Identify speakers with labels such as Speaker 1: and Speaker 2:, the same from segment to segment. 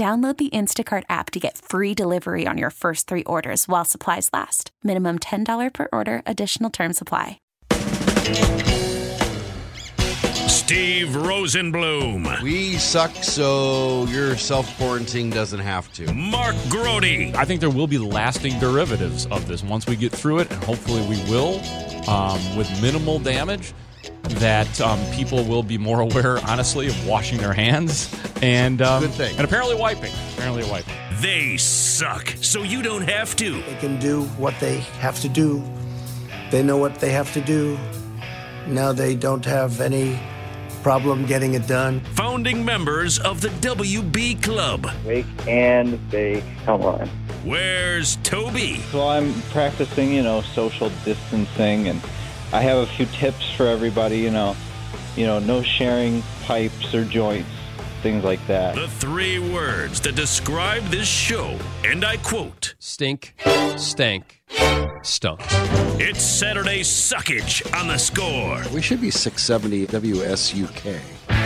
Speaker 1: Download the Instacart app to get free delivery on your first three orders while supplies last. Minimum $10 per order, additional term supply.
Speaker 2: Steve Rosenbloom.
Speaker 3: We suck, so your self quarantine doesn't have to.
Speaker 2: Mark Grote.
Speaker 4: I think there will be lasting derivatives of this once we get through it, and hopefully we will, um, with minimal damage that um, people will be more aware, honestly, of washing their hands and um,
Speaker 3: Good thing.
Speaker 4: and apparently wiping. Apparently wiping.
Speaker 2: They suck, so you don't have to.
Speaker 5: They can do what they have to do. They know what they have to do. Now they don't have any problem getting it done.
Speaker 2: Founding members of the WB Club.
Speaker 6: Wake and bake. Come on.
Speaker 2: Where's Toby?
Speaker 6: So I'm practicing, you know, social distancing, and I have a few tips for everybody. You know, you know, no sharing pipes or joints, things like that.
Speaker 2: The three words that describe this show, and I quote
Speaker 7: Stink, stank, stunk.
Speaker 2: It's Saturday Suckage on the score.
Speaker 3: We should be 670 WSUK.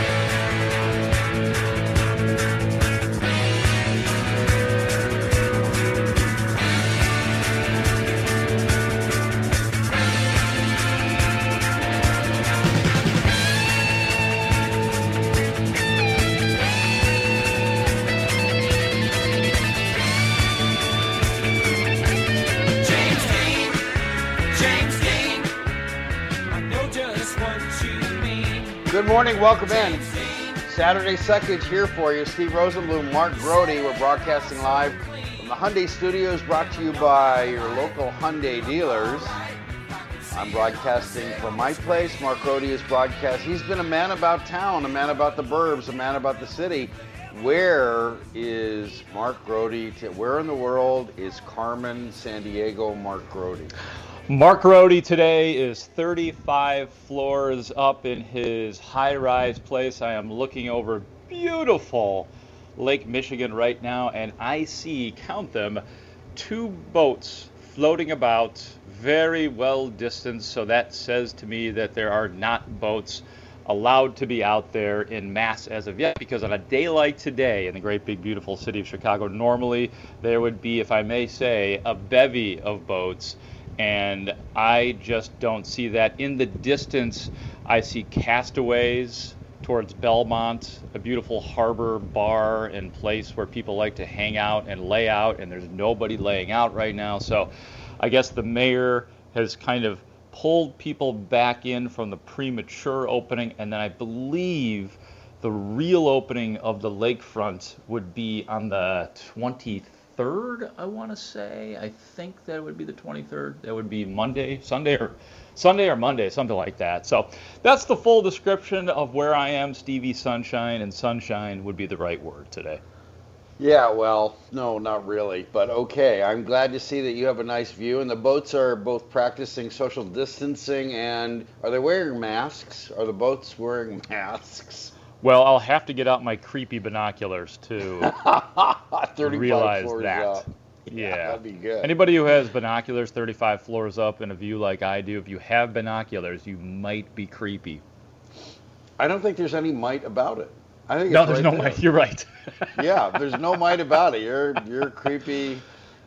Speaker 8: Morning, welcome in. Saturday Suckage here for you. Steve Rosenbloom, Mark Grote. We're broadcasting live from the Hyundai Studios, brought to you by your local Hyundai dealers. I'm broadcasting from my place. Mark Grote is broadcast. He's been a man about town, a man about the burbs, a man about the city. Where is Mark Grote? To, where in the world is Carmen Sandiego Mark Grote?
Speaker 4: Mark Rohde today is 35 floors up in his high rise place. I am looking over beautiful Lake Michigan right now, and I see, count them, two boats floating about, very well distanced. So that says to me that there are not boats allowed to be out there in mass as of yet because on a day like today in the great big beautiful city of Chicago, normally there would be, if I may say, a bevy of boats and I just don't see that. In the distance, I see castaways towards Belmont, a beautiful harbor bar and place where people like to hang out and lay out, and there's nobody laying out right now. So I guess the mayor has kind of pulled people back in from the premature opening, and then I believe the real opening of the lakefront would be on the 23rd, I want to say. I think that would be the 23rd. That would be Monday, Sunday, or Sunday or Monday, something like that. So that's the full description of where I am, Stevie Sunshine, and sunshine would be the right word today.
Speaker 8: Yeah, well, no, not really, but okay. I'm glad to see that you have a nice view, and the boats are both practicing social distancing. And are they wearing masks? Are the boats wearing masks?
Speaker 4: Well, I'll have to get out my creepy binoculars to
Speaker 8: 35
Speaker 4: realize that.
Speaker 8: up.
Speaker 4: Yeah.
Speaker 8: that'd be good.
Speaker 4: Anybody who has binoculars 35 floors up and a view like I do, if you have binoculars, you might be creepy.
Speaker 8: I don't think there's any might about it. I think
Speaker 4: No, there's
Speaker 8: right
Speaker 4: no
Speaker 8: there.
Speaker 4: might. You're right.
Speaker 8: yeah, there's no might about it. You're you're creepy.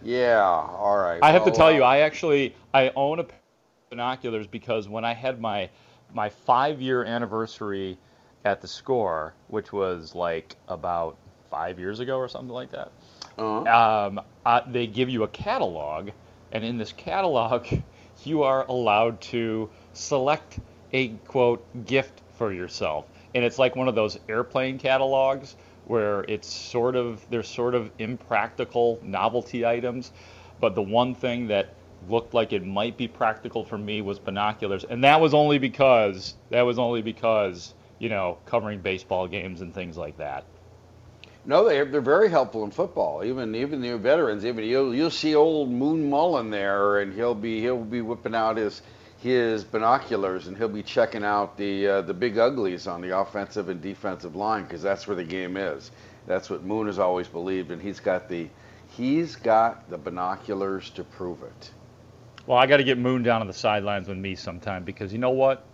Speaker 8: Yeah. All right.
Speaker 4: I have to tell
Speaker 8: uh,
Speaker 4: you, I actually I own a pair of binoculars because when I had my my five year anniversary at the score, which was like about five years ago or something like that.
Speaker 8: Uh-huh.
Speaker 4: Um, uh, they give you a catalog, and in this catalog, you are allowed to select a quote gift for yourself, and it's like one of those airplane catalogs where it's sort of they're sort of impractical novelty items, but the one thing that looked like it might be practical for me was binoculars, and that was only because that was only because you know covering baseball games and things like that.
Speaker 8: No, they they're very helpful in football. Even even the veterans. Even you'll you'll see old Moon Mullin there, and he'll be he'll be whipping out his his binoculars, and he'll be checking out the uh, the big uglies on the offensive and defensive line because that's where the game is. That's what Moon has always believed, and he's got the he's got the binoculars to prove it.
Speaker 4: Well, I got to get Moon down on the sidelines with me sometime because you know what?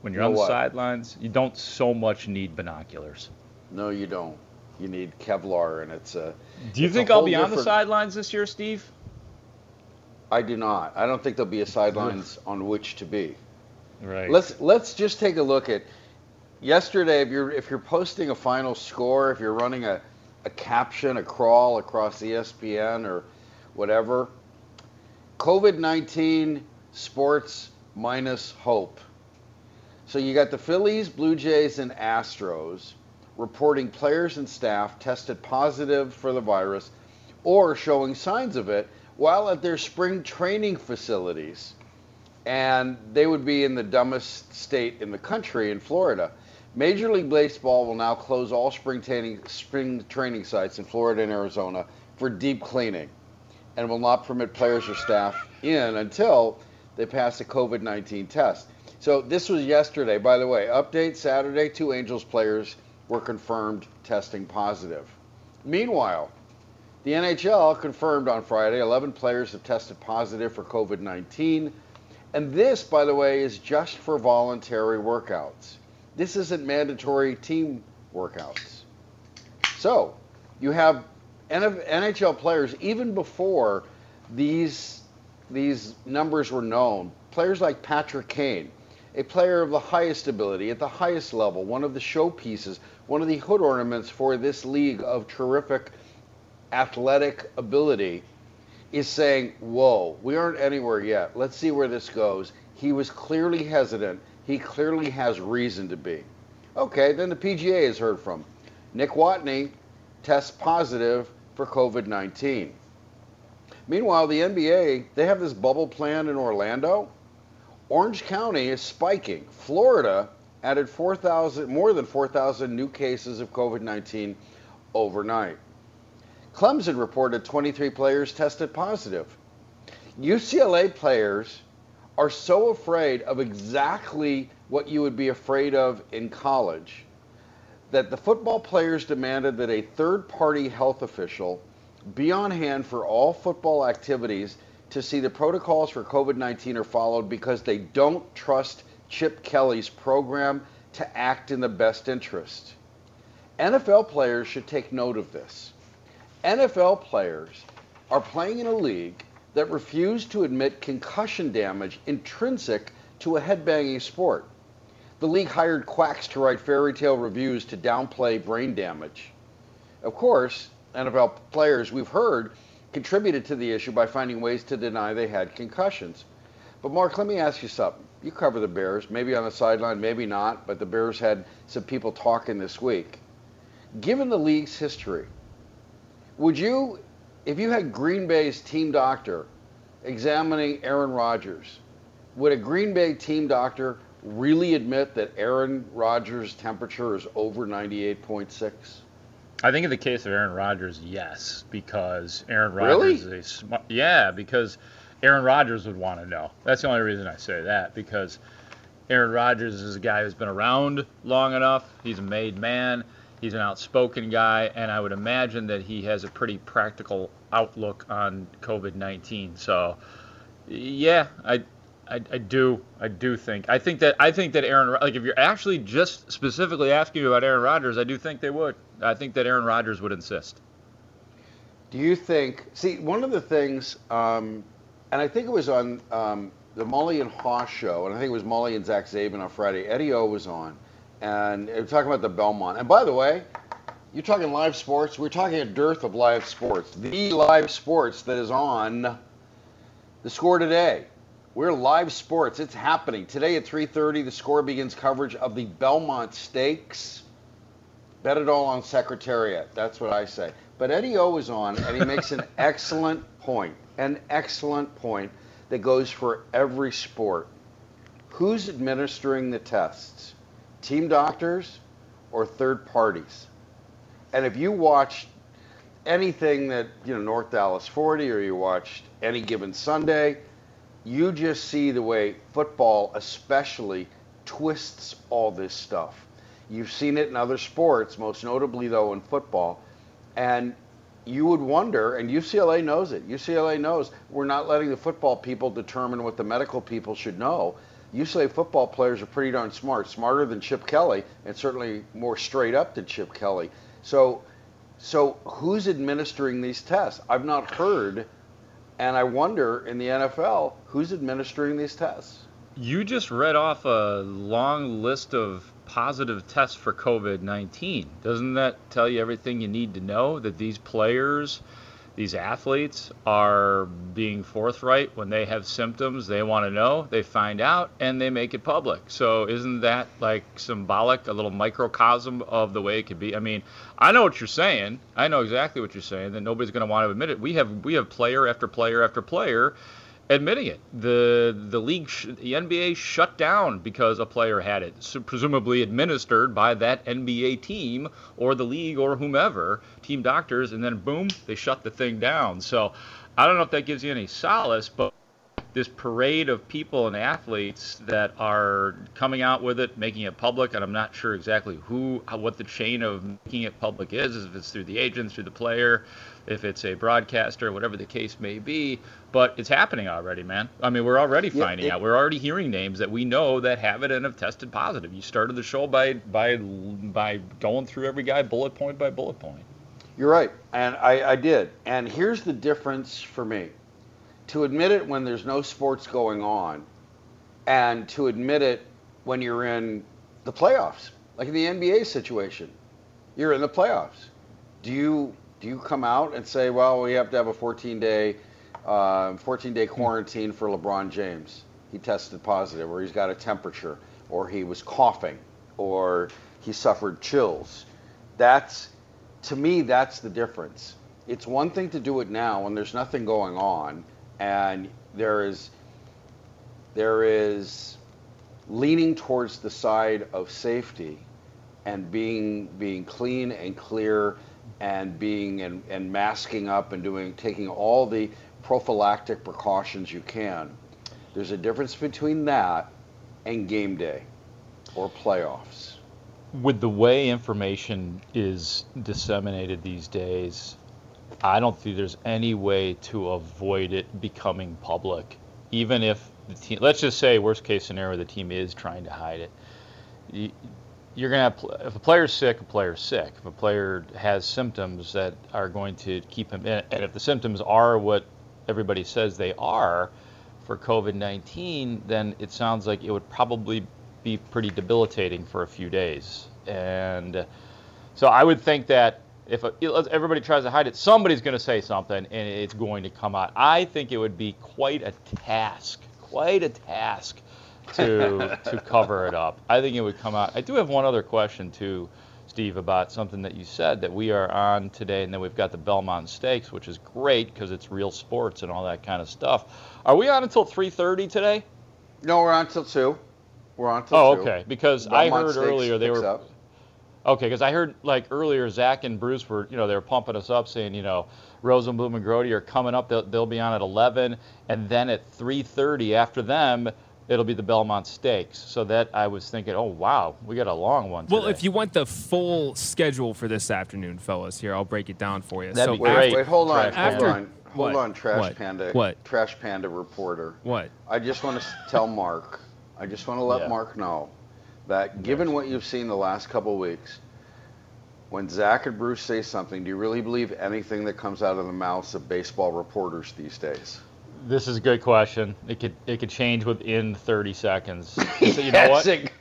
Speaker 4: When you're
Speaker 8: Know
Speaker 4: on the
Speaker 8: what?
Speaker 4: sidelines, you don't so much need binoculars.
Speaker 8: No, you don't. You need Kevlar, and it's a.
Speaker 4: Do you think I'll be on the sidelines this year, Steve?
Speaker 8: I do not. I don't think there'll be a sidelines on which to be.
Speaker 4: Right.
Speaker 8: Let's let's just take a look at yesterday. If you're if you're posting a final score, if you're running a, a caption, a crawl across ESPN or whatever, COVID nineteen sports minus hope. So you got the Phillies, Blue Jays, and Astros reporting players and staff tested positive for the virus or showing signs of it while at their spring training facilities and they would be in the dumbest state in the country in Florida. Major League Baseball will now close all spring training, spring training sites in Florida and Arizona for deep cleaning and will not permit players or staff in until they pass a COVID 19 test. So, this was yesterday. By the way, update Saturday two Angels players were confirmed testing positive. Meanwhile, the NHL confirmed on Friday 11 players have tested positive for COVID 19. And this, by the way, is just for voluntary workouts. This isn't mandatory team workouts. So, you have NHL players, even before these, these numbers were known, players like Patrick Kane, a player of the highest ability, at the highest level, one of the showpieces, one of the hood ornaments for this league of terrific athletic ability, is saying, Whoa, we aren't anywhere yet. Let's see where this goes. He was clearly hesitant. He clearly has reason to be. Okay, then the PGA is heard from. Nick Watney tests positive for COVID 19. Meanwhile, the NBA, they have this bubble plan in Orlando. Orange County is spiking. Florida added 4,000, more than 4,000 new cases of COVID 19 overnight. Clemson reported 23 players tested positive. UCLA players are so afraid of exactly what you would be afraid of in college that the football players demanded that a third party health official be on hand for all football activities to see the protocols for COVID 19 are followed because they don't trust Chip Kelly's program to act in the best interest. NFL players should take note of this. NFL players are playing in a league that refused to admit concussion damage intrinsic to a headbanging sport. The league hired quacks to write fairy tale reviews to downplay brain damage. Of course, NFL players, we've heard, contributed to the issue by finding ways to deny they had concussions. But, Mark, let me ask you something. You cover the Bears, maybe on the sideline, maybe not, but the Bears had some people talking this week. Given the league's history, would you, if you had Green Bay's team doctor examining Aaron Rodgers, would a Green Bay team doctor really admit that Aaron Rodgers' temperature is over 98.6?
Speaker 4: I think in the case of Aaron Rodgers, yes, because Aaron
Speaker 8: Really?
Speaker 4: Rodgers is a smart. Yeah, because Aaron Rodgers would want to know. That's the only reason I say that because Aaron Rodgers is a guy who's been around long enough. He's a made man. He's an outspoken guy, and I would imagine that he has a pretty practical outlook on COVID-19. So, yeah, I, I, I do, I do think. I think that I think that Aaron, like, if you're actually just specifically asking about Aaron Rodgers, I do think they would. I think that Aaron Rodgers would insist.
Speaker 8: Do you think? See, one of the things, um, and I think it was on um, the Mully and Haugh show, and I think it was Mully and Zach Zaidman on Friday. Eddie O was on, and they were talking about the Belmont. And by the way, You're talking live sports. We're talking a dearth of live sports. The live sports that is on the score today. We're live sports. It's happening today at 3:30. The score begins coverage of the Belmont Stakes. Bet it all on Secretariat. That's what I say. But Eddie O is on, and he makes an excellent point. An excellent point that goes for every sport. Who's administering the tests? Team doctors or third parties? And if you watched anything that, you know, North Dallas 40 or you watched any given Sunday, you just see the way football, especially, twists all this stuff. You've seen it in other sports, most notably, though, in football. And you would wonder, and UCLA knows it. UCLA knows we're not letting the football people determine what the medical people should know. UCLA football players are pretty darn smart, smarter than Chip Kelly, and certainly more straight up than Chip Kelly. So, so who's administering these tests? I've not heard, and I wonder in the NFL who's administering these tests.
Speaker 4: You just read off a long list of positive tests for COVID 19. Doesn't that tell you everything you need to know? That these players, these athletes, are being forthright when they have symptoms they want to know, they find out, and they make it public. So, isn't that like symbolic, a little microcosm of the way it could be? I mean, I know what you're saying. I know exactly what you're saying, that nobody's going to want to admit it. We have, we have player after player after player admitting it. The the league, sh- the NBA shut down because a player had it, so presumably administered by that NBA team or the league or whomever, team doctors, and then boom, they shut the thing down. So I don't know if that gives you any solace, but this parade of people and athletes that are coming out with it, making it public, and I'm not sure exactly who, what the chain of making it public is, if it's through the agents, through the player, if it's a broadcaster, whatever the case may be. But it's happening already, man. I mean, we're already
Speaker 8: Yeah,
Speaker 4: finding
Speaker 8: it-
Speaker 4: out. We're already hearing names that we know that have it and have tested positive. You started the show by by by going through every guy bullet point by bullet point.
Speaker 8: You're right, and I, I did. And here's the difference for me: to admit it when there's no sports going on, and to admit it when you're in the playoffs, like in the NBA situation. You're in the playoffs. Do you do you come out and say, well, we have to have a 14 day uh, 14 day quarantine for LeBron James? He tested positive, or he's got a temperature, or he was coughing, or he suffered chills. That's to me, that's the difference. It's one thing to do it now when there's nothing going on, and there is there is leaning towards the side of safety and being being clean and clear and being and, and masking up and doing taking all the prophylactic precautions you can. There's a difference between that and game day or playoffs.
Speaker 4: with the way information is disseminated these days, I don't think there's any way to avoid it becoming public. Even if the team, let's just say worst case scenario, the team is trying to hide it. You, you're gonna have if a player's sick, a player's sick. If a player has symptoms that are going to keep him in, and if the symptoms are what everybody says they are for COVID-19, then it sounds like it would probably be pretty debilitating for a few days. And so I would think that if everybody tries to hide it, somebody's going to say something and it's going to come out. I think it would be quite a task, quite a task to to cover it up. I think it would come out. I do have one other question too, Steve, about something that you said that we are on today, and then we've got the Belmont Stakes, which is great because it's real sports and all that kind of stuff. Are we on until 3:30 today?
Speaker 8: No, we're on till two. We're on till
Speaker 4: Oh,
Speaker 8: two.
Speaker 4: okay. Because I heard
Speaker 8: Stakes
Speaker 4: earlier they were
Speaker 8: up.
Speaker 4: okay. Because I heard like earlier Zach and Bruce were you know they were pumping us up saying you know Rosenbloom and Grote are coming up. They'll, they'll be on at 11, and then at 3:30 after them it'll be the Belmont Stakes. So that I was thinking, oh wow, we got a long one.
Speaker 9: Well,
Speaker 4: today.
Speaker 9: if you want the full schedule for this afternoon, fellas, here I'll break it down for you.
Speaker 4: That'd
Speaker 9: so
Speaker 4: be
Speaker 8: Wait,
Speaker 4: great.
Speaker 8: wait, hold on,
Speaker 9: Trash
Speaker 8: hold on, hold
Speaker 9: What?
Speaker 8: on, Trash
Speaker 9: What?
Speaker 8: Panda.
Speaker 9: What?
Speaker 8: Trash Panda reporter.
Speaker 9: What?
Speaker 8: I just want to tell Mark. I just want to let
Speaker 4: Yeah.
Speaker 8: Mark know that given what you've seen the last couple of weeks, when Zach and Bruce say something, do you really believe anything that comes out of the mouths of baseball reporters these days?
Speaker 4: This is a good question. It could it could change within 30 seconds. So you know what?
Speaker 8: it-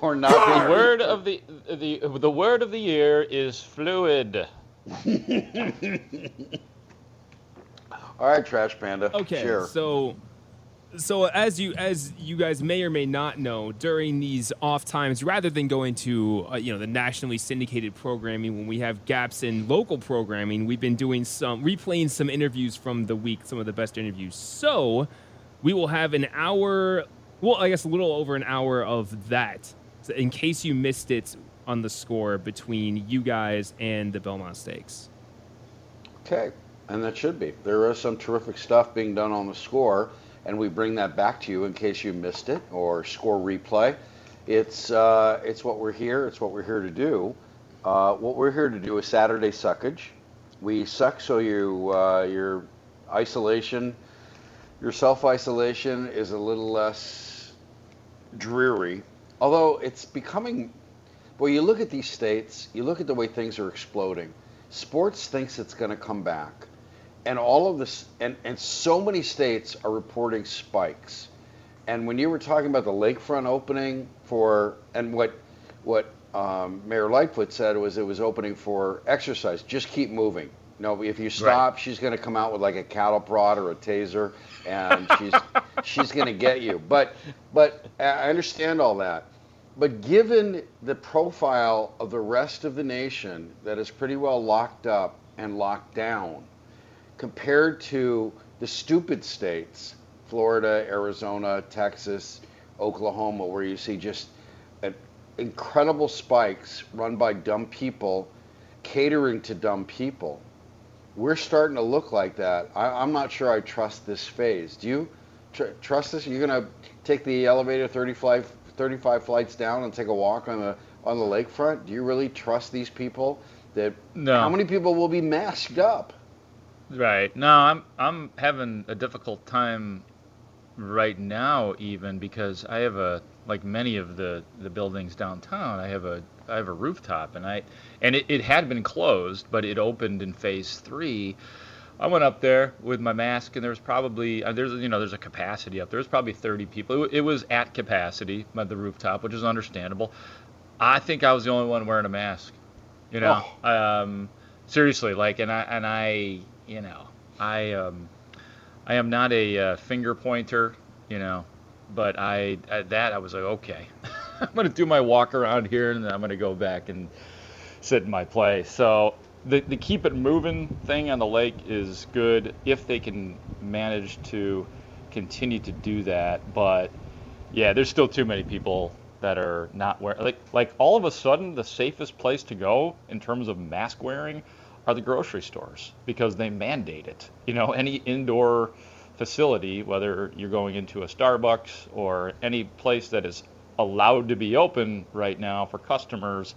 Speaker 8: or not
Speaker 4: The word of the the the word of the year is fluid.
Speaker 8: All right, Trash Panda.
Speaker 9: Okay,
Speaker 8: Share.
Speaker 9: so so as you as you guys may or may not know, during these off times, rather than going to uh, you know the nationally syndicated programming, when we have gaps in local programming, we've been doing some replaying some interviews from the week, some of the best interviews. So we will have an hour, well, I guess a little over an hour of that, so in case you missed it on the score between you guys and the Belmont Stakes.
Speaker 8: Okay, and that should be. There is some terrific stuff being done on the score, and we bring that back to you in case you missed it or score replay. It's uh, it's what we're here. It's what we're here to do. Uh, what we're here to do is Saturday suckage. We suck so you uh, your isolation, your self isolation is a little less dreary. Although it's becoming, well, you look at these states, you look at the way things are exploding. Sports thinks it's going to come back and all of this and, and so many states are reporting spikes. And when you were talking about the lakefront opening for and what what um, mayor lightfoot said was it was opening for exercise. Just keep moving. No if you stop she's going to come out with like a cattle prod or a taser and she's she's going to get you. But but i understand all that. But given the profile of the rest of the nation that is pretty well locked up and locked down compared to the stupid states, Florida, Arizona, Texas, Oklahoma, where you see just an incredible spikes run by dumb people catering to dumb people. We're starting to look like that. I, I'm not sure I trust this phase. Do you tr- trust this? You're going to take the elevator 35, 35 flights down and take a walk on the on the lakefront? Do you really trust these people? That
Speaker 4: No.
Speaker 8: how many people will be masked up?
Speaker 4: Right. No, I'm I'm having a difficult time right now even because I have a like many of the the buildings downtown, I have a I have a rooftop and I and it, it had been closed, but it opened in phase 3. I went up there with my mask and there was probably uh, there's you know there's a capacity up there. There's probably 30 people. It, it was at capacity by the rooftop, which is understandable. I think I was the only one wearing a mask. You know, um, seriously, like, and I and I, you know, I um, I am not a uh, finger pointer, you know, but I at that I was like, okay, I'm gonna do my walk around here and then I'm gonna go back and sit in my place. So the the keep it moving thing on the lake is good if they can manage to continue to do that. But yeah, there's still too many people that are not wearing like like all of a sudden the safest place to go in terms of mask wearing are the grocery stores because they mandate it. You know, any indoor facility, whether you're going into a Starbucks or any place that is allowed to be open right now for customers,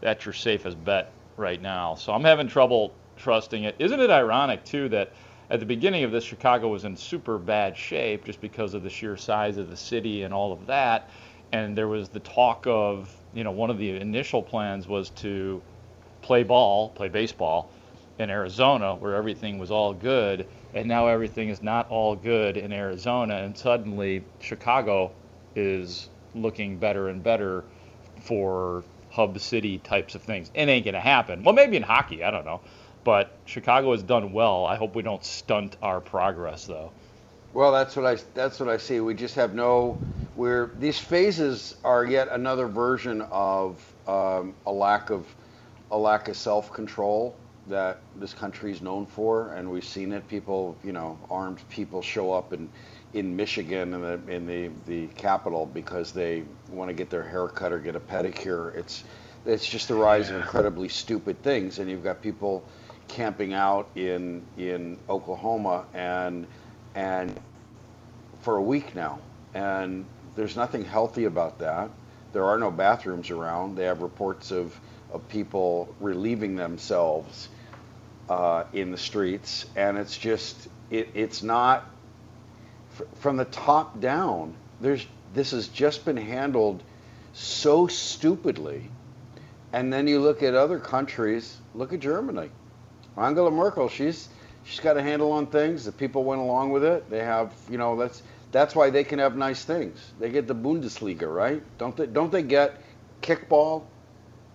Speaker 4: that's your safest bet right now. So I'm having trouble trusting it. Isn't it ironic too that at the beginning of this, Chicago was in super bad shape just because of the sheer size of the city and all of that. And there was the talk of, you know, one of the initial plans was to play ball, play baseball in Arizona where everything was all good. And now everything is not all good in Arizona. And suddenly Chicago is looking better and better for hub city types of things. It ain't to happen. Well, maybe in hockey, I don't know. But Chicago has done well. I hope we don't stunt our progress, though.
Speaker 8: Well, that's what I that's what I see. We just have no. We're these phases are yet another version of um, a lack of a lack of self control that this country is known for, and we've seen it. People, you know, armed people show up in in Michigan in the in the the capital because they want to get their hair cut or get a pedicure. It's it's just the rise of incredibly stupid things, and you've got people camping out in in Oklahoma and and for a week now, and there's nothing healthy about that. There are no bathrooms around. They have reports of of people relieving themselves uh, in the streets, and it's just it, it's not fr- from the top down. There's this has just been handled so stupidly, and then you look at other countries. Look at Germany. Angela Merkel, she's she's got a handle on things. The people went along with it. They have, you know, that's that's why they can have nice things. They get the Bundesliga, right? Don't they? Don't they get kickball?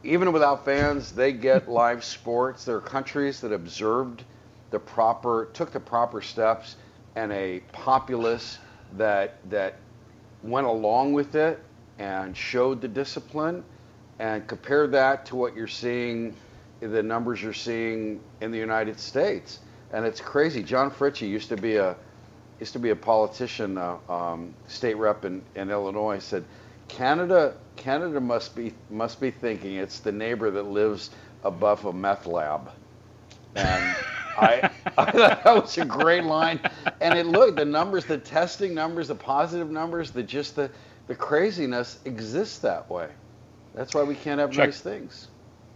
Speaker 8: Even without fans, they get live sports. There are countries that observed the proper, took the proper steps, and a populace that that went along with it and showed the discipline. And compare that to what you're seeing, the numbers you're seeing in the United States, and it's crazy. John Fritchey used to be a used to be a politician, uh, um, state rep in, in Illinois. Said, Canada Canada must be must be thinking it's the neighbor that lives above a meth lab, and I, I thought that was a great line. And it looked the numbers, the testing numbers, the positive numbers, the just the the craziness exists that way. That's why we can't have
Speaker 4: Check.
Speaker 8: nice things.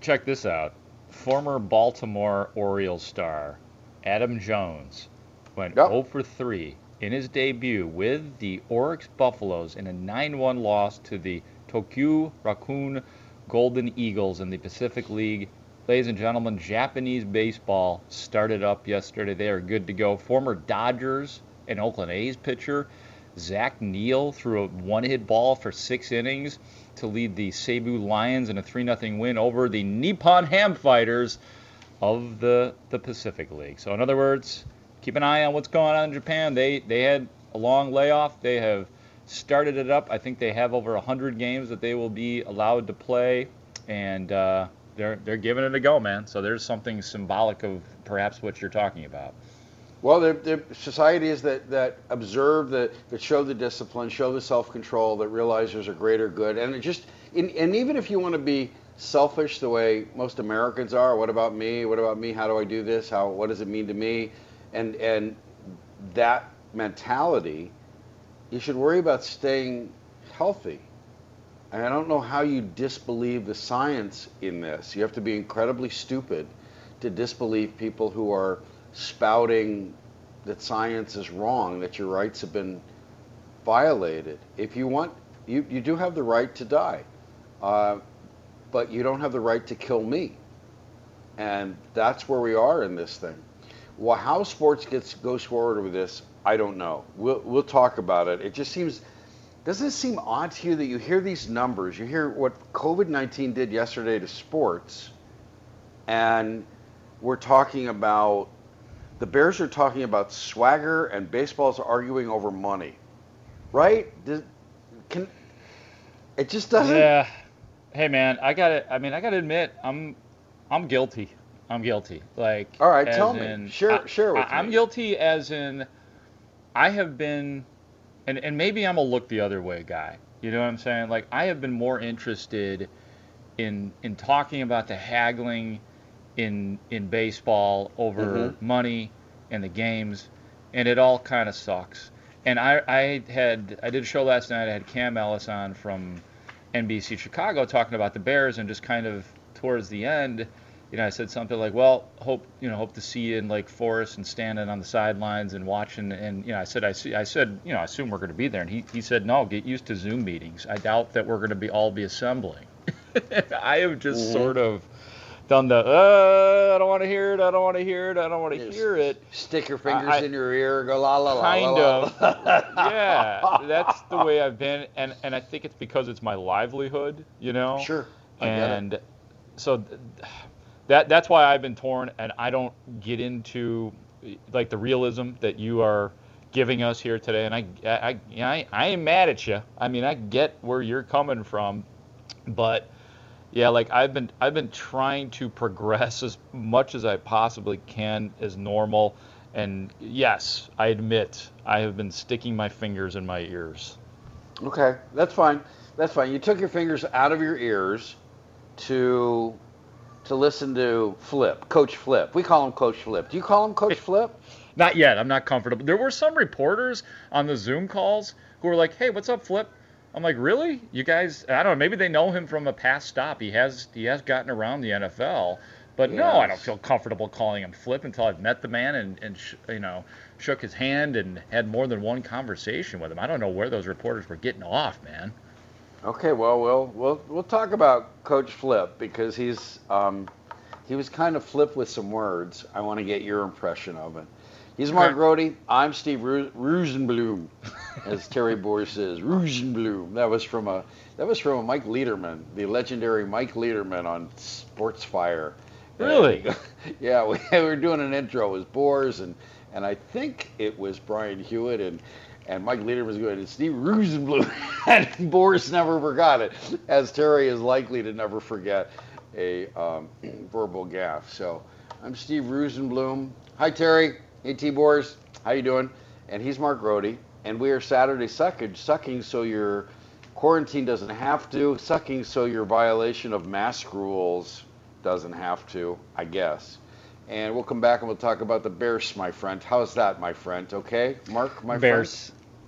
Speaker 4: Check this out. Former Baltimore Orioles star Adam Jones went 0 for 3 in his debut with the Orix Buffaloes in a 9-1 loss to the Tohoku Rakuten Golden Eagles in the Pacific League. Ladies and gentlemen, Japanese baseball started up yesterday. They are good to go. Former Dodgers and Oakland A's pitcher Zach Neal threw a one-hit ball for six innings to lead the Seibu Lions in a 3-0 win over the Nippon Ham Fighters of the the Pacific League. So in other words, keep an eye on what's going on in Japan. They they had a long layoff. They have started it up. I think they have over 100 games that they will be allowed to play, and uh, they're they're giving it a go, man. So there's something symbolic of perhaps what you're talking about.
Speaker 8: Well, they're, societies that, that observe, that, that show the discipline, show the self control, that realize there's a greater good. And it just, and even if you want to be selfish the way most Americans are, what about me? What about me? How do I do this? How, what does it mean to me? And, and that mentality, you should worry about staying healthy. And I don't know how you disbelieve the science in this. You have to be incredibly stupid to disbelieve people who are spouting that science is wrong, that your rights have been violated. If you want, you, you do have the right to die, uh, but you don't have the right to kill me. And that's where we are in this thing. Well, how sports gets goes forward with this, I don't know. We'll we'll talk about it. It just seems doesn't it seem odd to you that you hear these numbers, you hear what COVID nineteen did yesterday to sports, and we're talking about the Bears are talking about swagger and baseball's arguing over money, right? Can it just doesn't?
Speaker 4: Yeah. Hey man, I got to I mean, I got to admit, I'm I'm guilty. I'm guilty. Like
Speaker 8: All right, tell me.
Speaker 4: in-
Speaker 8: Share-
Speaker 4: I-
Speaker 8: share with
Speaker 4: I, I'm guilty as in I have been and and maybe I'm a look the other way guy. You know what I'm saying? Like I have been more interested in in talking about the haggling in in baseball over
Speaker 8: Mhm.
Speaker 4: money and the games, and it all kind of sucks. And I I had I did a show last night. I had Cam Ellis on from NBC Chicago talking about the Bears, and just kind of towards the end, you know, I said something like, "Well, hope you know, hope to see you in Lake Forest and standing on the sidelines and watching." And you know, I said, "I see," I said, "You know, I assume we're going to be there." And he he said, "No, get used to Zoom meetings. I doubt that we're going to be all be assembling." I have just
Speaker 8: Mhm.
Speaker 4: sort of done the, uh, I don't want to hear it. I don't want to hear it. I don't want to hear it.
Speaker 8: Stick your fingers
Speaker 4: I-
Speaker 8: in your ear, go la la la.
Speaker 4: Kind
Speaker 8: la,
Speaker 4: of.
Speaker 8: la.
Speaker 4: yeah, that's the way I've been, and and I think it's because it's my livelihood, you know.
Speaker 8: Sure. I.
Speaker 4: And so that that's why I've been torn, and I don't get into like the realism that you are giving us here today. And I I I, I ain't mad at you. I mean, I get where you're coming from, but yeah, like I've been I've been trying to progress as much as I possibly can as normal. And yes, I admit I have been sticking my fingers in my ears.
Speaker 8: Okay, that's fine. That's fine. You took your fingers out of your ears to to listen to Flip, Coach Flip. We call him Coach Flip. Do you call him Coach Flip?
Speaker 4: Not yet. I'm not comfortable. There were some reporters on the Zoom calls who were like, "Hey, what's up, Flip?" I'm like, "Really? You guys? I don't know. Maybe they know him from a past stop. He has he has gotten around the NFL." But no, I don't feel comfortable calling him Flip until I've met the man and, and sh- you know shook his hand and had more than one conversation with him. I don't know where those reporters were getting off, man.
Speaker 8: Okay, well, we'll we'll we'll talk about Coach Flip because he's um, He was kind of flip with some words. I want to get your impression of it. He's Mark Rody. I'm Steve Ru- Rosenblum, as Terry Boers says. Rosenblum. That was from a that was from a Mike Lederman, the legendary Mike Lederman on Sports Fire.
Speaker 4: Really?
Speaker 8: And- yeah, we, we were doing an intro. It was Boers and and I think it was Brian Hewitt and and Mike Lederman was good, and Steve Rosenblum. and Boers never forgot it, as Terry is likely to never forget a um, verbal gaffe. So I'm Steve Rosenblum. Hi, Terry. Hey, T. Boers. How you doing? And he's Mark Rody. And we are Saturday Suckage, sucking so your quarantine doesn't have to, sucking so your violation of mask rules doesn't have to, I guess. And we'll come back and we'll talk about the Bears, my friend. How's that, my friend? Okay, Mark, my
Speaker 4: Bears.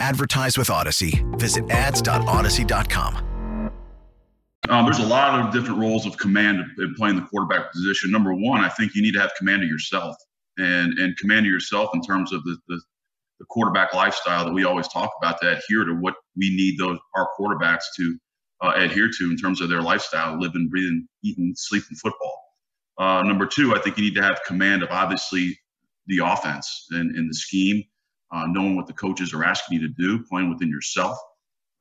Speaker 10: Advertise with Odyssey. Visit ads.odyssey.com.
Speaker 11: Um, there's a lot of different roles of command in playing the quarterback position. Number one, I think you need to have command of yourself and and command of yourself in terms of the, the, the quarterback lifestyle that we always talk about to adhere to what we need those our quarterbacks to uh, adhere to in terms of their lifestyle, living, breathing, eating, sleeping football. Uh, number two, I think you need to have command of obviously the offense and, and the scheme, uh, knowing what the coaches are asking you to do, playing within yourself.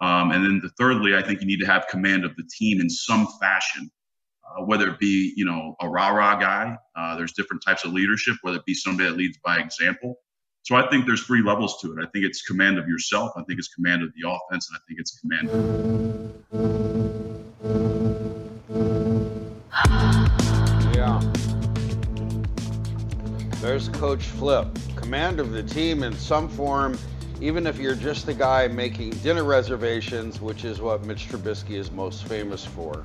Speaker 11: Um, and then the thirdly, I think you need to have command of the team in some fashion, uh, whether it be, you know, a rah-rah guy. Uh, there's different types of leadership, whether it be somebody that leads by example. So I think there's three levels to it. I think it's command of yourself. I think it's command of the offense, and I think it's command.
Speaker 8: There's Coach Flip. Command of the team in some form, even if you're just the guy making dinner reservations, which is what Mitch Trubisky is most famous for.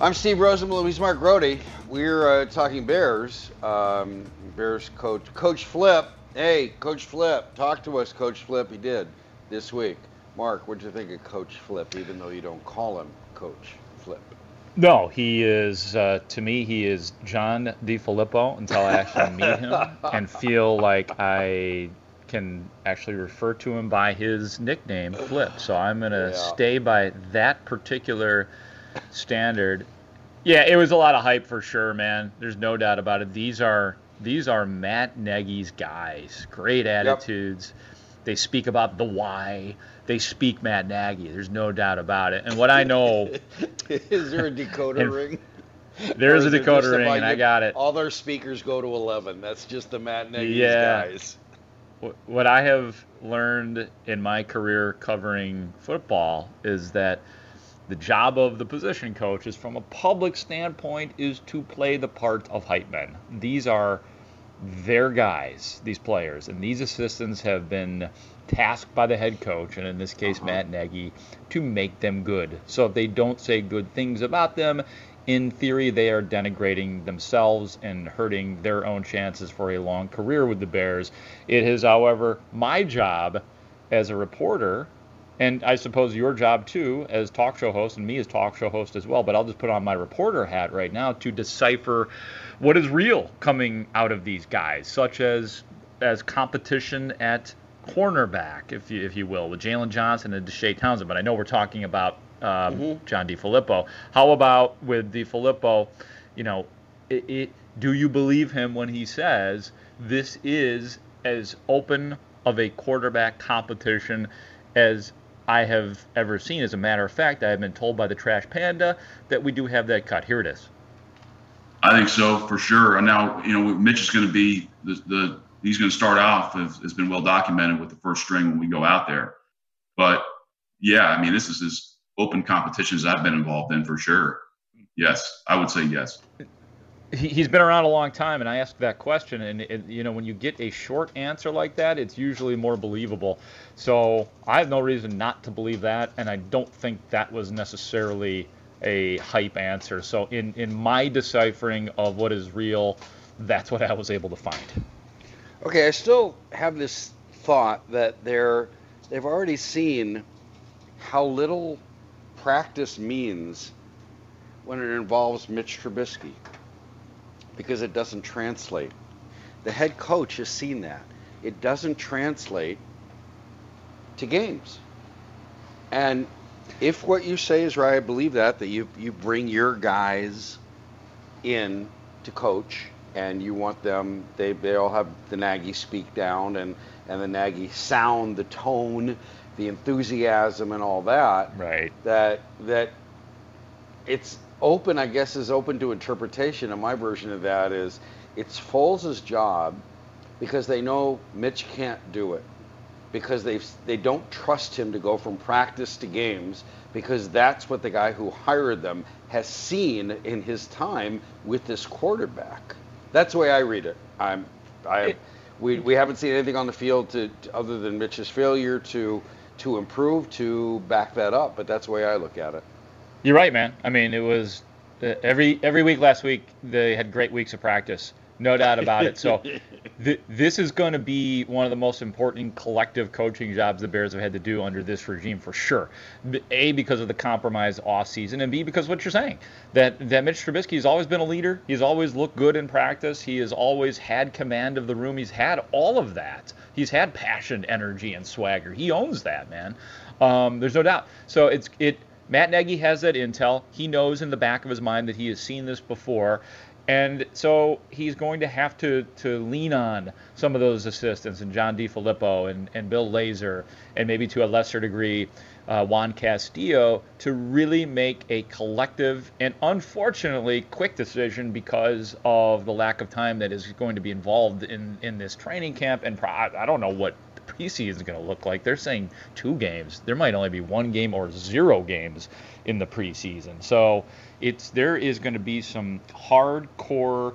Speaker 8: I'm Steve Rosenbloom. He's Mark Grote. We're uh, talking Bears. Um, Bears coach, Coach Flip. Hey, Coach Flip, talk to us, Coach Flip. He did this week. Mark, what'd you think of Coach Flip, even though you don't call him Coach?
Speaker 4: No, he is, uh, to me, he is John DeFilippo until I actually meet him and feel like I can actually refer to him by his nickname, Flip. So I'm going to
Speaker 8: Yeah.
Speaker 4: stay by that particular standard. Yeah, it was a lot of hype for sure, man. There's no doubt about it. These are these are Matt Nagy's guys. Great attitudes. They speak about the why. They speak Matt Nagy. There's no doubt about it. And what I know,
Speaker 8: is there a decoder ring?
Speaker 4: there is a decoder ring, and I got it.
Speaker 8: All their speakers go to 11. That's just the Matt Nagy
Speaker 4: Yeah.
Speaker 8: guys.
Speaker 4: Wh- What I have learned in my career covering football is that the job of the position coach is from a public standpoint is to play the part of hype men. These are their guys, these players, and these assistants have been tasked by the head coach, and in this case uh-huh. Matt Nagy, to make them good. So if they don't say good things about them, in theory they are denigrating themselves and hurting their own chances for a long career with the Bears. It is, however, my job as a reporter and I suppose your job too, as talk show host, and me as talk show host as well. But I'll just put on my reporter hat right now to decipher what is real coming out of these guys, such as as competition at cornerback, if you if you will, with Jaylon Johnson and Deshae Townsend. But I know we're talking about um, John Filippo. How about with DeFilippo? You know, it, it, do you believe him when he says this is as open of a quarterback competition as I have ever seen? As a matter of fact, I have been told by the Trash Panda that we do have that cut. Here it is.
Speaker 11: I think so for sure. And now, you know, Mitch is going to be the, the he's going to start off as has been well documented with the first string when we go out there. But yeah, I mean, this is as open competitions I've been involved in for sure. Yes, I would say yes.
Speaker 4: He, he's been around a long time, and I asked that question, and it, you know, when you get a short answer like that, it's usually more believable. So I have no reason not to believe that, and I don't think that was necessarily a hype answer. So in in my deciphering of what is real, that's what I was able to find.
Speaker 8: Okay, I still have this thought that they're they've already seen how little practice means when it involves Mitch Trubisky because it doesn't translate. The head coach has seen that. It doesn't translate to games. And if what you say is right, I believe that that you you bring your guys in to coach and you want them they they all have the Nagy speak down and and the Nagy sound, the tone, the enthusiasm and all that.
Speaker 4: Right.
Speaker 8: That that it's open, I guess, is open to interpretation. And my version of that is it's Foles' job because they know Mitch can't do it. Because they they don't trust him to go from practice to games because that's what the guy who hired them has seen in his time with this quarterback. That's the way I read it. I'm I we, we haven't seen anything on the field to, to- other than Mitch's failure to to improve to back that up, but that's the way I look at it.
Speaker 4: You're right, man. I mean, it was uh, every every week last week they had great weeks of practice, no doubt about it. So th- this is going to be one of the most important collective coaching jobs the Bears have had to do under this regime for sure. A, because of the compromised off season, and B because what you're saying that that Mitch Trubisky has always been a leader. He's always looked good in practice. He has always had command of the room. He's had all of that. He's had passion, energy, and swagger. He owns that, man. Um, there's no doubt. So it's it. Matt Nagy has that intel. He knows in the back of his mind that he has seen this before. And so he's going to have to, to lean on some of those assistants and John DeFilippo and, and Bill Lazor and maybe to a lesser degree uh, Juan Castillo to really make a collective and unfortunately quick decision because of the lack of time that is going to be involved in, in this training camp. And pro- I don't know what the preseason is going to look like. They're saying two games. There might only be one game or zero games in the preseason. So it's there is going to be some hardcore,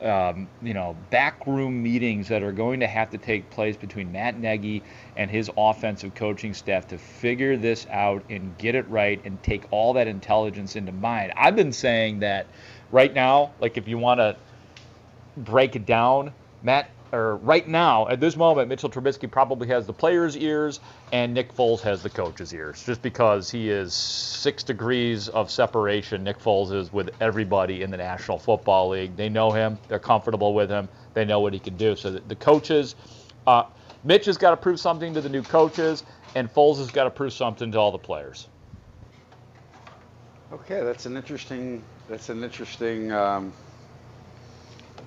Speaker 4: um, you know, backroom meetings that are going to have to take place between Matt Nagy and his offensive coaching staff to figure this out and get it right and take all that intelligence into mind. I've been saying that right now, like if you want to break it down, Matt, or right now at this moment, Mitchell Trubisky probably has the players' ears and Nick Foles has the coach's ears, just because he is six degrees of separation. Nick Foles is with everybody in the National Football League. They know him, they're comfortable with him, they know what he can do. So the, coaches, uh, Mitch has got to prove something to the new coaches, and Foles has got to prove something to all the players.
Speaker 8: Okay, that's an interesting. That's an interesting um,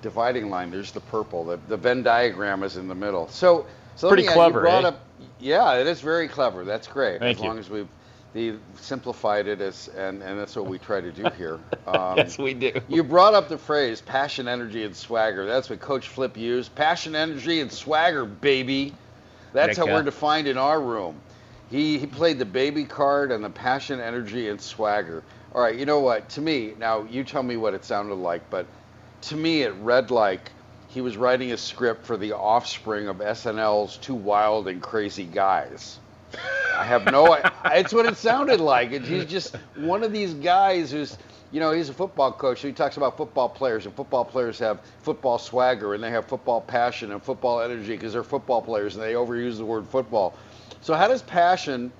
Speaker 8: dividing line. There's the purple. The, the Venn diagram is in the middle. So, so
Speaker 4: Pretty
Speaker 8: me
Speaker 4: clever,
Speaker 8: You brought
Speaker 4: eh?
Speaker 8: up, yeah, it is very clever. That's great.
Speaker 4: Thank
Speaker 8: as
Speaker 4: you.
Speaker 8: long as we've the simplified it as, and and that's what we try to do here. Um,
Speaker 4: yes, we do.
Speaker 8: You brought up the phrase passion, energy, and swagger. That's what Coach Flip used. Passion, energy, and swagger, baby. That's how we're defined in our room. He, he played the baby card and the passion, energy, and swagger. All right, you know what? To me, now you tell me what it sounded like, but to me it read like he was writing a script for the offspring of SNL's Two Wild and Crazy Guys. I have no. it's what it sounded like. He's just one of these guys who's, you know, he's a football coach. So he talks about football players, and football players have football swagger, and they have football passion and football energy because they're football players, and they overuse the word football. So how does passion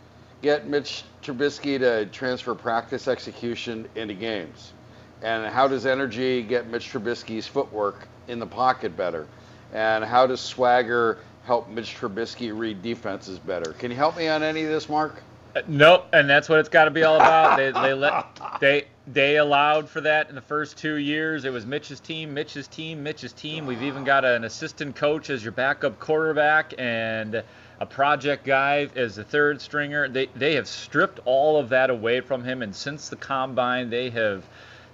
Speaker 8: get Mitch Trubisky to transfer practice execution into games? And how does energy get Mitch Trubisky's footwork in the pocket better? And how does swagger help Mitch Trubisky read defenses better? Can you help me on any of this, Mark?
Speaker 4: Uh, Nope, and that's what it's got to be all about. They they let they they allowed for that in the first two years. It was Mitch's team, Mitch's team, Mitch's team. We've even got an assistant coach as your backup quarterback and a project guy as the third stringer. They they have stripped all of that away from him, and since the combine, they have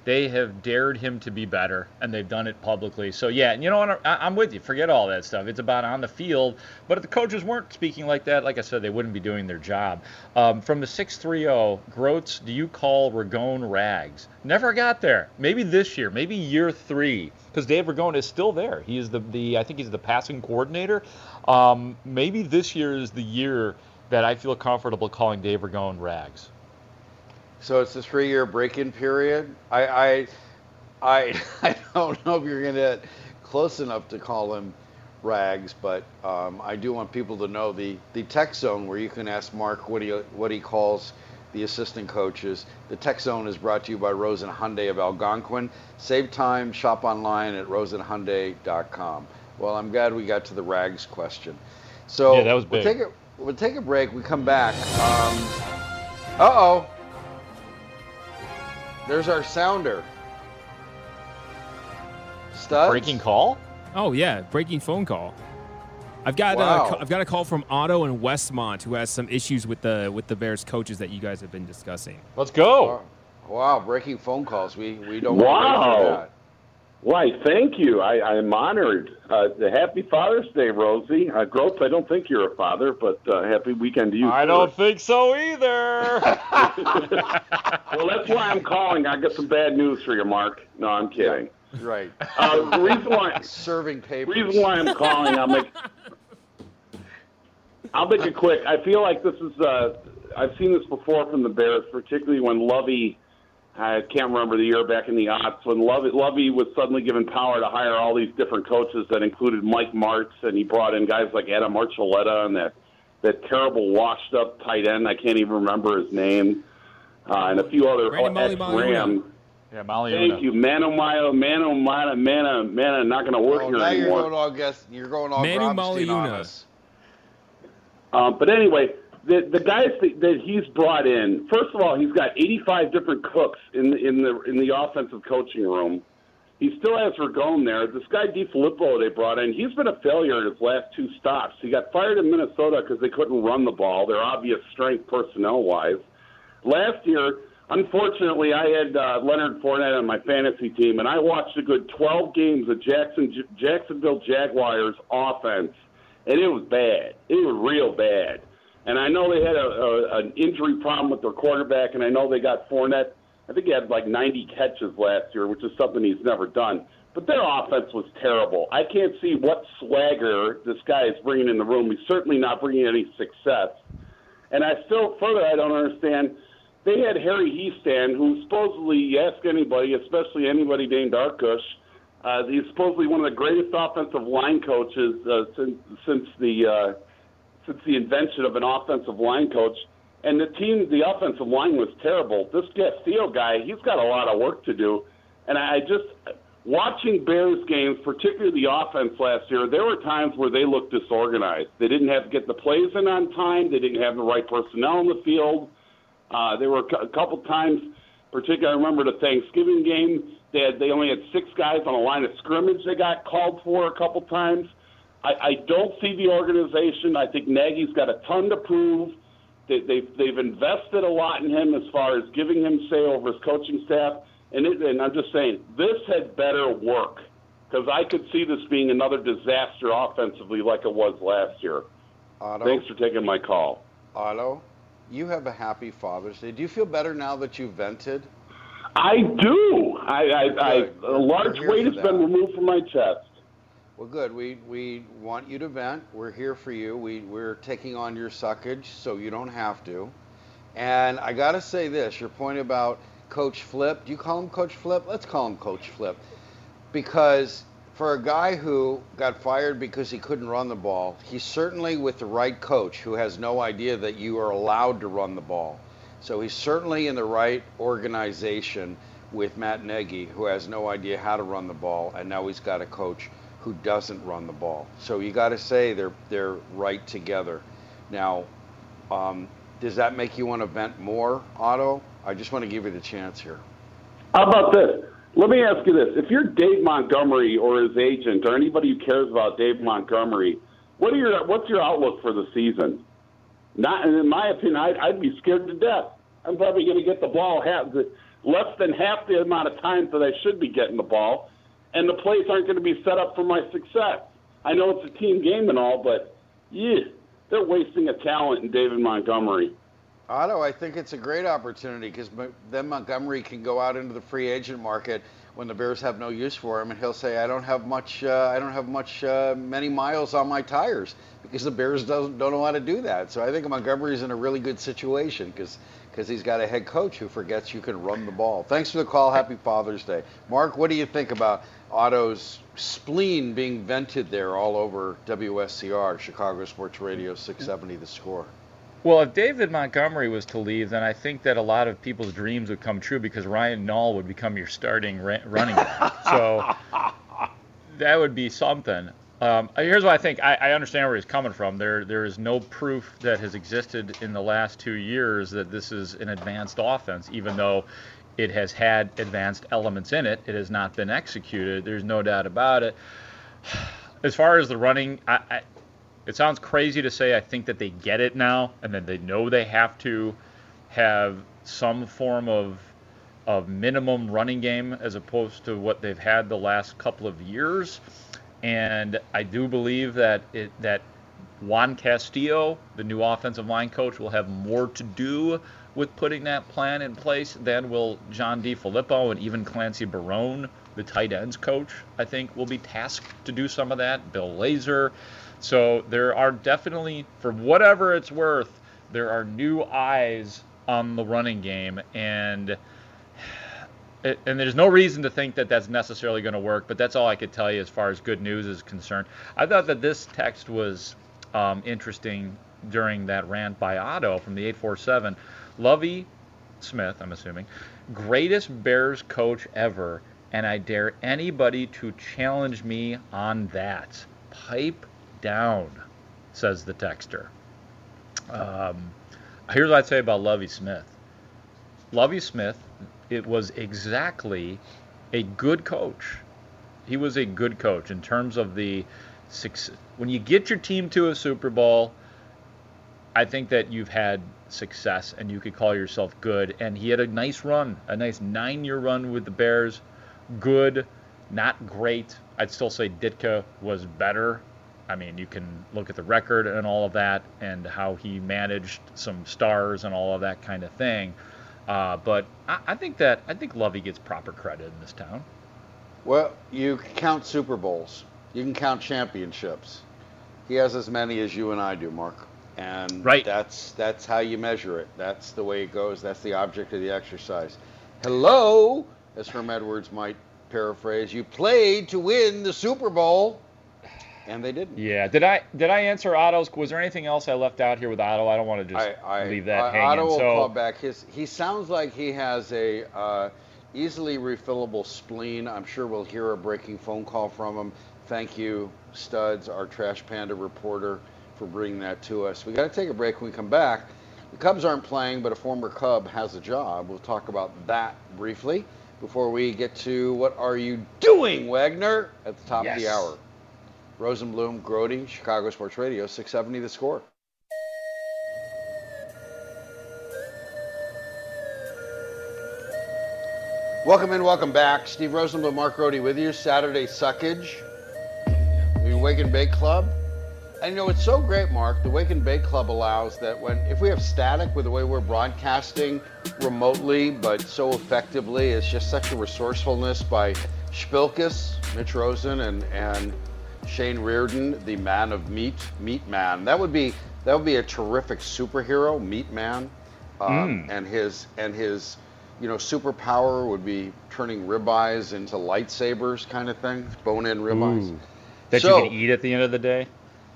Speaker 4: they have dared him to be better, and they've done it publicly. So yeah, and you know I'm with you. Forget all that stuff. It's about on the field. But if the coaches weren't speaking like that, like I said, they wouldn't be doing their job. Um, from the 630, Grote, do you call Ragone Rags? Never got there. Maybe this year. Maybe year three, because Dave Ragone is still there. He is the the I think he's the passing coordinator. Um, maybe this year is the year that I feel comfortable calling Dave Ragone Rags.
Speaker 8: So it's a three-year break-in period. I, I, I, I don't know if you're gonna get close enough to call him Rags, but um, I do want people to know the the tech zone where you can ask Mark what he what he calls the assistant coaches. The tech zone is brought to you by Rosen Hyundai of Algonquin. Save time, shop online at rosenhyundai.com. Well, I'm glad we got to the Rags question. So
Speaker 4: Yeah, that was
Speaker 8: We'll
Speaker 4: big.
Speaker 8: take a we'll take a break. We come back. Um, uh oh. There's our sounder. Studs?
Speaker 4: Breaking call?
Speaker 9: Oh yeah, breaking phone call. I've got
Speaker 8: wow.
Speaker 9: uh, I've got a call from Otto and Westmont who has some issues with the with the Bears coaches that you guys have been discussing.
Speaker 4: Let's go.
Speaker 8: Wow, breaking phone calls. We we don't wanna wait for
Speaker 12: Wow.
Speaker 8: That.
Speaker 12: Why, thank you. I, I'm honored. Uh, the happy Father's Day, Rosie. Uh, Grote, I don't think you're a father, but uh, happy weekend to you.
Speaker 4: I don't think so either.
Speaker 12: Well, that's why I'm calling. I got some bad news for you, Mark. No, I'm kidding.
Speaker 8: Right.
Speaker 12: Uh, the reason why
Speaker 8: Serving papers.
Speaker 12: reason why I'm calling, I'll make I'll make it quick. I feel like this is uh, I've seen this before from the Bears, particularly when Lovie. I can't remember the year back in the aughts when Lovie, Lovie was suddenly given power to hire all these different coaches that included Mike Martz, and he brought in guys like Adam Archuleta and that that terrible washed up tight end. I can't even remember his name, uh, and a few other
Speaker 9: Randy Molly
Speaker 12: ex-Rams.
Speaker 4: Yeah, Molly.
Speaker 12: Thank you, Mano Mayo, Mano Mana, Mana, Mana. Not going to work
Speaker 8: Oh,
Speaker 12: here
Speaker 8: now you're
Speaker 12: anymore.
Speaker 8: going all guess. You're going all
Speaker 9: Manu
Speaker 8: Grobstein on
Speaker 9: Maliuna.
Speaker 8: us.
Speaker 12: Um, but anyway, the the guys that, that he's brought in, first of all, he's got 85 different cooks in in the in the offensive coaching room. He still has Ragone there. This guy DeFilippo they brought in, he's been a failure in his last two stops. He got fired in Minnesota because they couldn't run the ball. Their obvious strength personnel wise. Last year, unfortunately, I had uh, Leonard Fournette on my fantasy team, and I watched a good 12 games of Jackson Jacksonville Jaguars offense, and it was bad. It was real bad. And I know they had a, a, an injury problem with their quarterback, and I know they got Fournette. I think he had like 90 catches last year, which is something he's never done. But their offense was terrible. I can't see what swagger this guy is bringing in the room. He's certainly not bringing any success. And I still, further, I don't understand. They had Harry Hiestand, who supposedly, you ask anybody, especially anybody named Arkush, uh, he's supposedly one of the greatest offensive line coaches uh, since, since the uh, since the invention of an offensive line coach. And the team, the offensive line was terrible. This Castillo guy, he's got a lot of work to do. And I just, watching Bears games, particularly the offense last year, there were times where they looked disorganized. They didn't have to get the plays in on time. They didn't have the right personnel in the field. Uh, there were a couple times, particularly I remember the Thanksgiving game. They had they only had six guys on a line of scrimmage. They got called for a couple times. I, I don't see the organization. I think Nagy's got a ton to prove. They, they've they've invested a lot in him as far as giving him say over his coaching staff. And it, and I'm just saying this had better work because I could see this being another disaster offensively like it was last year.
Speaker 8: Otto,
Speaker 12: Thanks for taking my call.
Speaker 8: Otto, you have a happy Father's Day. Do you feel better now that you vented?
Speaker 12: I do. I, I, I a large weight has been removed from my chest.
Speaker 8: Well, good. We we want you to vent. We're here for you. We we're taking on your suckage, so you don't have to. And I got to say this: your point about Coach Flip. Do you call him Coach Flip? Let's call him Coach Flip, because for a guy who got fired because he couldn't run the ball, he's certainly with the right coach who has no idea that you are allowed to run the ball. So he's certainly in the right organization with Matt Nagy, who has no idea how to run the ball, and now he's got a coach who doesn't run the ball. So you got to say they're they're right together. Now, um, does that make you want to vent more, Otto? I just want to give you the chance here.
Speaker 12: How about this? Let me ask you this: If you're Dave Montgomery or his agent or anybody who cares about Dave Montgomery, what are your what's your outlook for the season? Not, in my opinion, I'd, I'd be scared to death. I'm probably going to get the ball half, less than half the amount of times that I should be getting the ball, and the plays aren't going to be set up for my success. I know it's a team game and all, but yeah, they're wasting a talent in David Montgomery.
Speaker 8: Otto, I think it's a great opportunity because then Montgomery can go out into the free agent market when the Bears have no use for him, and he'll say, "I don't have much. Uh, I don't have much. Uh, many miles on my tires because the Bears doesn't don't know how to do that." So I think Montgomery's in a really good situation because because he's got a head coach who forgets you can run the ball. Thanks for the call. Happy Father's Day. Mark, what do you think about Otto's spleen being vented there all over WSCR, Chicago Sports Radio 670 The Score?
Speaker 4: Well, if David Montgomery was to leave, then I think that a lot of people's dreams would come true because Ryan Nall would become your starting running back. so that would be something. Um, here's what I think. I, I understand where he's coming from. There, there is no proof that has existed in the last two years that this is an advanced offense, even though it has had advanced elements in it. It has not been executed. There's no doubt about it. As far as the running, I, I, it sounds crazy to say I think that they get it now, and that they know they have to have some form of of minimum running game as opposed to what they've had the last couple of years. And I do believe that it, that Juan Castillo, the new offensive line coach, will have more to do with putting that plan in place than will John DeFilippo and even Clancy Barone, the tight ends coach, I think will be tasked to do some of that. Bill Lazor. So there are definitely, for whatever it's worth, there are new eyes on the running game, and and there's no reason to think that that's necessarily going to work. But that's all I could tell you as far as good news is concerned. I thought that this text was um, interesting during that rant by Otto from the 847. Lovie Smith, I'm assuming, greatest Bears coach ever, and I dare anybody to challenge me on that. Pipe down, says the texter. Um, here's what I'd say about Lovie Smith. Lovie Smith, it was exactly a good coach. He was a good coach in terms of the six. When you get your team to a Super Bowl, I think that you've had success and you could call yourself good. And he had a nice run, a nice nine year run with the Bears. Good, not great. I'd still say Ditka was better. I mean, you can look at the record and all of that and how he managed some stars and all of that kind of thing. Uh, but I, I think that I think Lovie gets proper credit in this town.
Speaker 8: Well, you count Super Bowls. You can count championships. He has as many as you and I do, Mark. And
Speaker 4: Right.
Speaker 8: that's that's how you measure it. That's the way it goes. That's the object of the exercise. Hello, as Herm Edwards might paraphrase, you played to win the Super Bowl, and they didn't.
Speaker 4: Yeah. Did I did I answer Otto's? Was there anything else I left out here with Otto? I don't want to just
Speaker 8: I, I,
Speaker 4: leave that
Speaker 8: I,
Speaker 4: hanging.
Speaker 8: Otto will
Speaker 4: so
Speaker 8: call back. His he sounds like he has a uh, easily refillable spleen. I'm sure we'll hear a breaking phone call from him. Thank you, Studs, our Trash Panda reporter, for bringing that to us. We got to take a break. When we come back, the Cubs aren't playing, but a former Cub has a job. We'll talk about that briefly before we get to what are you doing, Wagner, at the top of the hour. Rosenbloom, Grote, Chicago Sports Radio, 670 The Score. Welcome in, welcome back. Steve Rosenbloom, Mark Grote with you. Saturday Suckage, the Wake and Bake Club. And you know, it's so great, Mark. The Wake and Bake Club allows that when, if we have static with the way we're broadcasting remotely, but so effectively, it's just such a resourcefulness by Spilkus, Mitch Rosen, and, and Shane Reardon, the man of meat, Meat Man. That would be that would be a terrific superhero, Meat Man, um,
Speaker 4: Mm.
Speaker 8: and his and his you know superpower would be turning ribeyes into lightsabers, kind of thing, bone-in ribeyes.
Speaker 4: Ooh. that
Speaker 8: So-
Speaker 4: you can eat at the end of the day.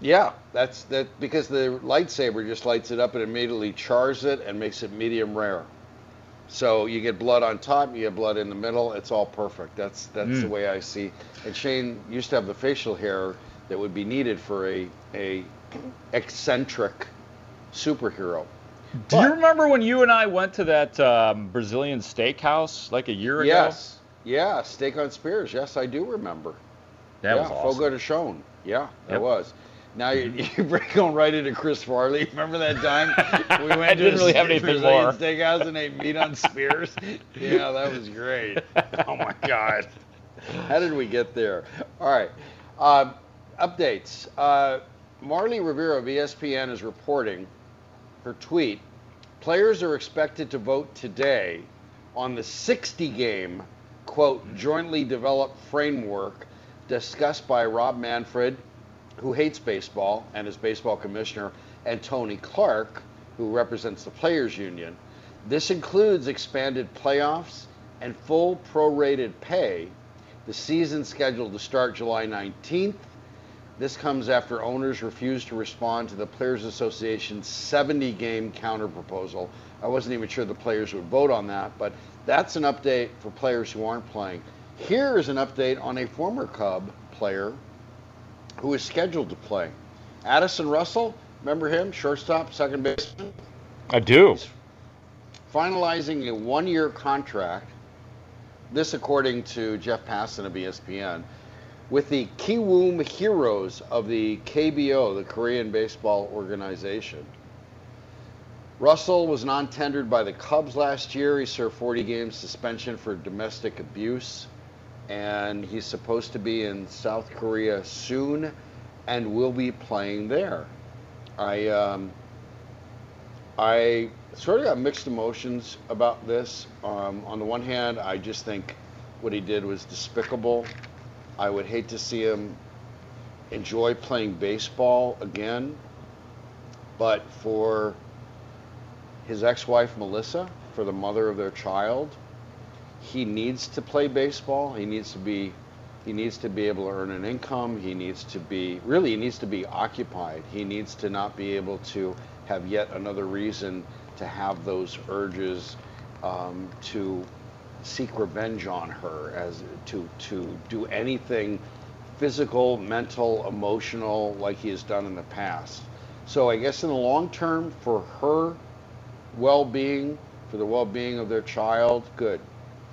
Speaker 8: Yeah, that's that because the lightsaber just lights it up and immediately chars it and makes it medium rare. So you get blood on top, you get blood in the middle. It's all perfect. That's that's the
Speaker 4: Mm.
Speaker 8: way I see. And Shane used to have the facial hair that would be needed for a a eccentric superhero.
Speaker 4: Do you remember when you and I went to that um, Brazilian steakhouse like a year ago?
Speaker 8: Yes, yeah, steak on spears. Yes, I do remember.
Speaker 4: That
Speaker 8: yeah,
Speaker 4: was awesome.
Speaker 8: Fogo de. Yeah, that
Speaker 4: Yep.
Speaker 8: was. Now you, you bring going right into Chris Farley. Remember that time we went
Speaker 4: I didn't
Speaker 8: to
Speaker 4: really have anything more.
Speaker 8: steakhouse and ate meat on spears? yeah, that was great. Oh my God, how did we get there? All right, uh, updates. Uh, Marly Rivera of ESPN is reporting her tweet. Players are expected to vote today on the 60 game, quote, jointly developed framework discussed by Rob Manfred, who hates baseball and is baseball commissioner, and Tony Clark, who represents the Players Union. This includes expanded playoffs and full prorated pay. The season scheduled to start July 19th. This comes after owners refused to respond to the Players Association's 70 game counter proposal. I wasn't even sure the players would vote on that, but that's an update for players who aren't playing. Here is an update on a former Cub player who is scheduled to play. Addison Russell, remember him? Shortstop, second baseman?
Speaker 4: I do.
Speaker 8: finalizing a one-year contract. This, according to Jeff Passan of ESPN, with the Kiwoom Heroes of the KBO, the Korean Baseball Organization. Russell was non-tendered by the Cubs last year. He served 40 games suspension for domestic abuse, and he's supposed to be in South Korea soon, and will be playing there. I um, I sort of got mixed emotions about this. Um, on the one hand, I just think what he did was despicable. I would hate to see him enjoy playing baseball again. But for his ex wife, Melissa, for the mother of their child, he needs to play baseball. He needs to be. He needs to be able to earn an income. He needs to be really. He needs to be occupied. He needs to not be able to have yet another reason to have those urges um, to seek revenge on her, as to to do anything physical, mental, emotional, like he has done in the past. So I guess in the long term, for her well-being, for the well-being of their child, good.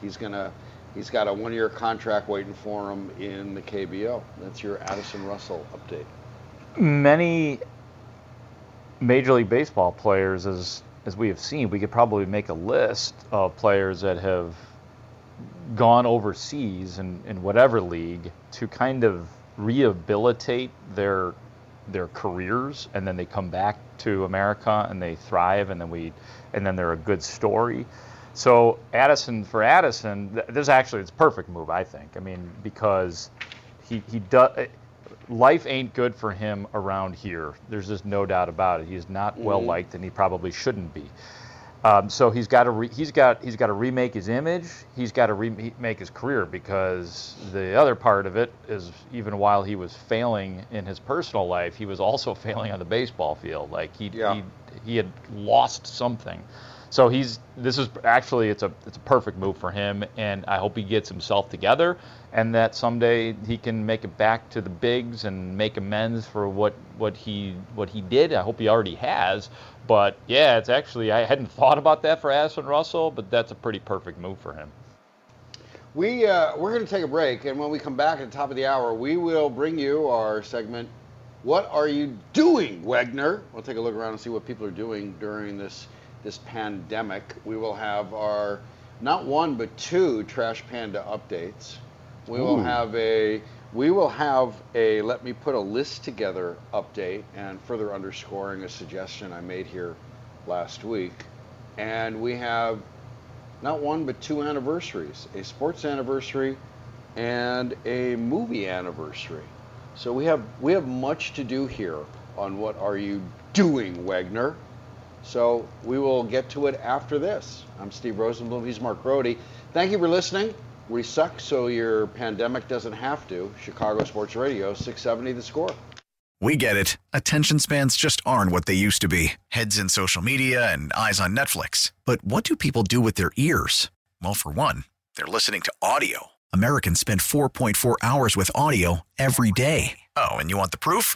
Speaker 8: He's gonna. He's got a one-year contract waiting for him in the KBO. That's your Addison Russell update.
Speaker 4: Many Major League Baseball players, as as we have seen, we could probably make a list of players that have gone overseas in, in whatever league to kind of rehabilitate their their careers and then they come back to America and they thrive and then we and then they're a good story. So Addison for Addison, this actually it's a perfect move I think. I mean because he he does life ain't good for him around here. There's just no doubt about it. He's not well
Speaker 8: Mhm.
Speaker 4: liked and he probably shouldn't be. Um, so he's got to re- he's got he's got to remake his image. He's got to remake his career because the other part of it is even while he was failing in his personal life, he was also failing on the baseball field. Like he he, he had lost something. So he's this is actually it's a it's a perfect move for him, and I hope he gets himself together, and that someday he can make it back to the bigs and make amends for what what he what he did. I hope he already has. But yeah, it's actually I hadn't thought about that for Addison Russell, but that's a pretty perfect move for him.
Speaker 8: We uh, we're going to take a break, and when we come back at the top of the hour, we will bring you our segment. What are you doing, Wegner? We'll take a look around and see what people are doing during this this pandemic. We will have our not one but two Trash Panda updates. We will have a we will have a let me put a list together update and further underscoring a suggestion I made here last week. And we have not one but two anniversaries a sports anniversary and a movie anniversary so we have we have much to do here on what are you doing wagner so we will get to it after this i'm steve rosenbloom he's mark Brody. thank you for listening we suck so your pandemic doesn't have to chicago sports radio 670 the score
Speaker 10: We get it. Attention spans just aren't what they used to be heads in social media and eyes on Netflix. But what do people do with their ears? Well, for one, they're listening to audio. Americans spend 4.4 hours with audio every day. Oh, and you want the proof?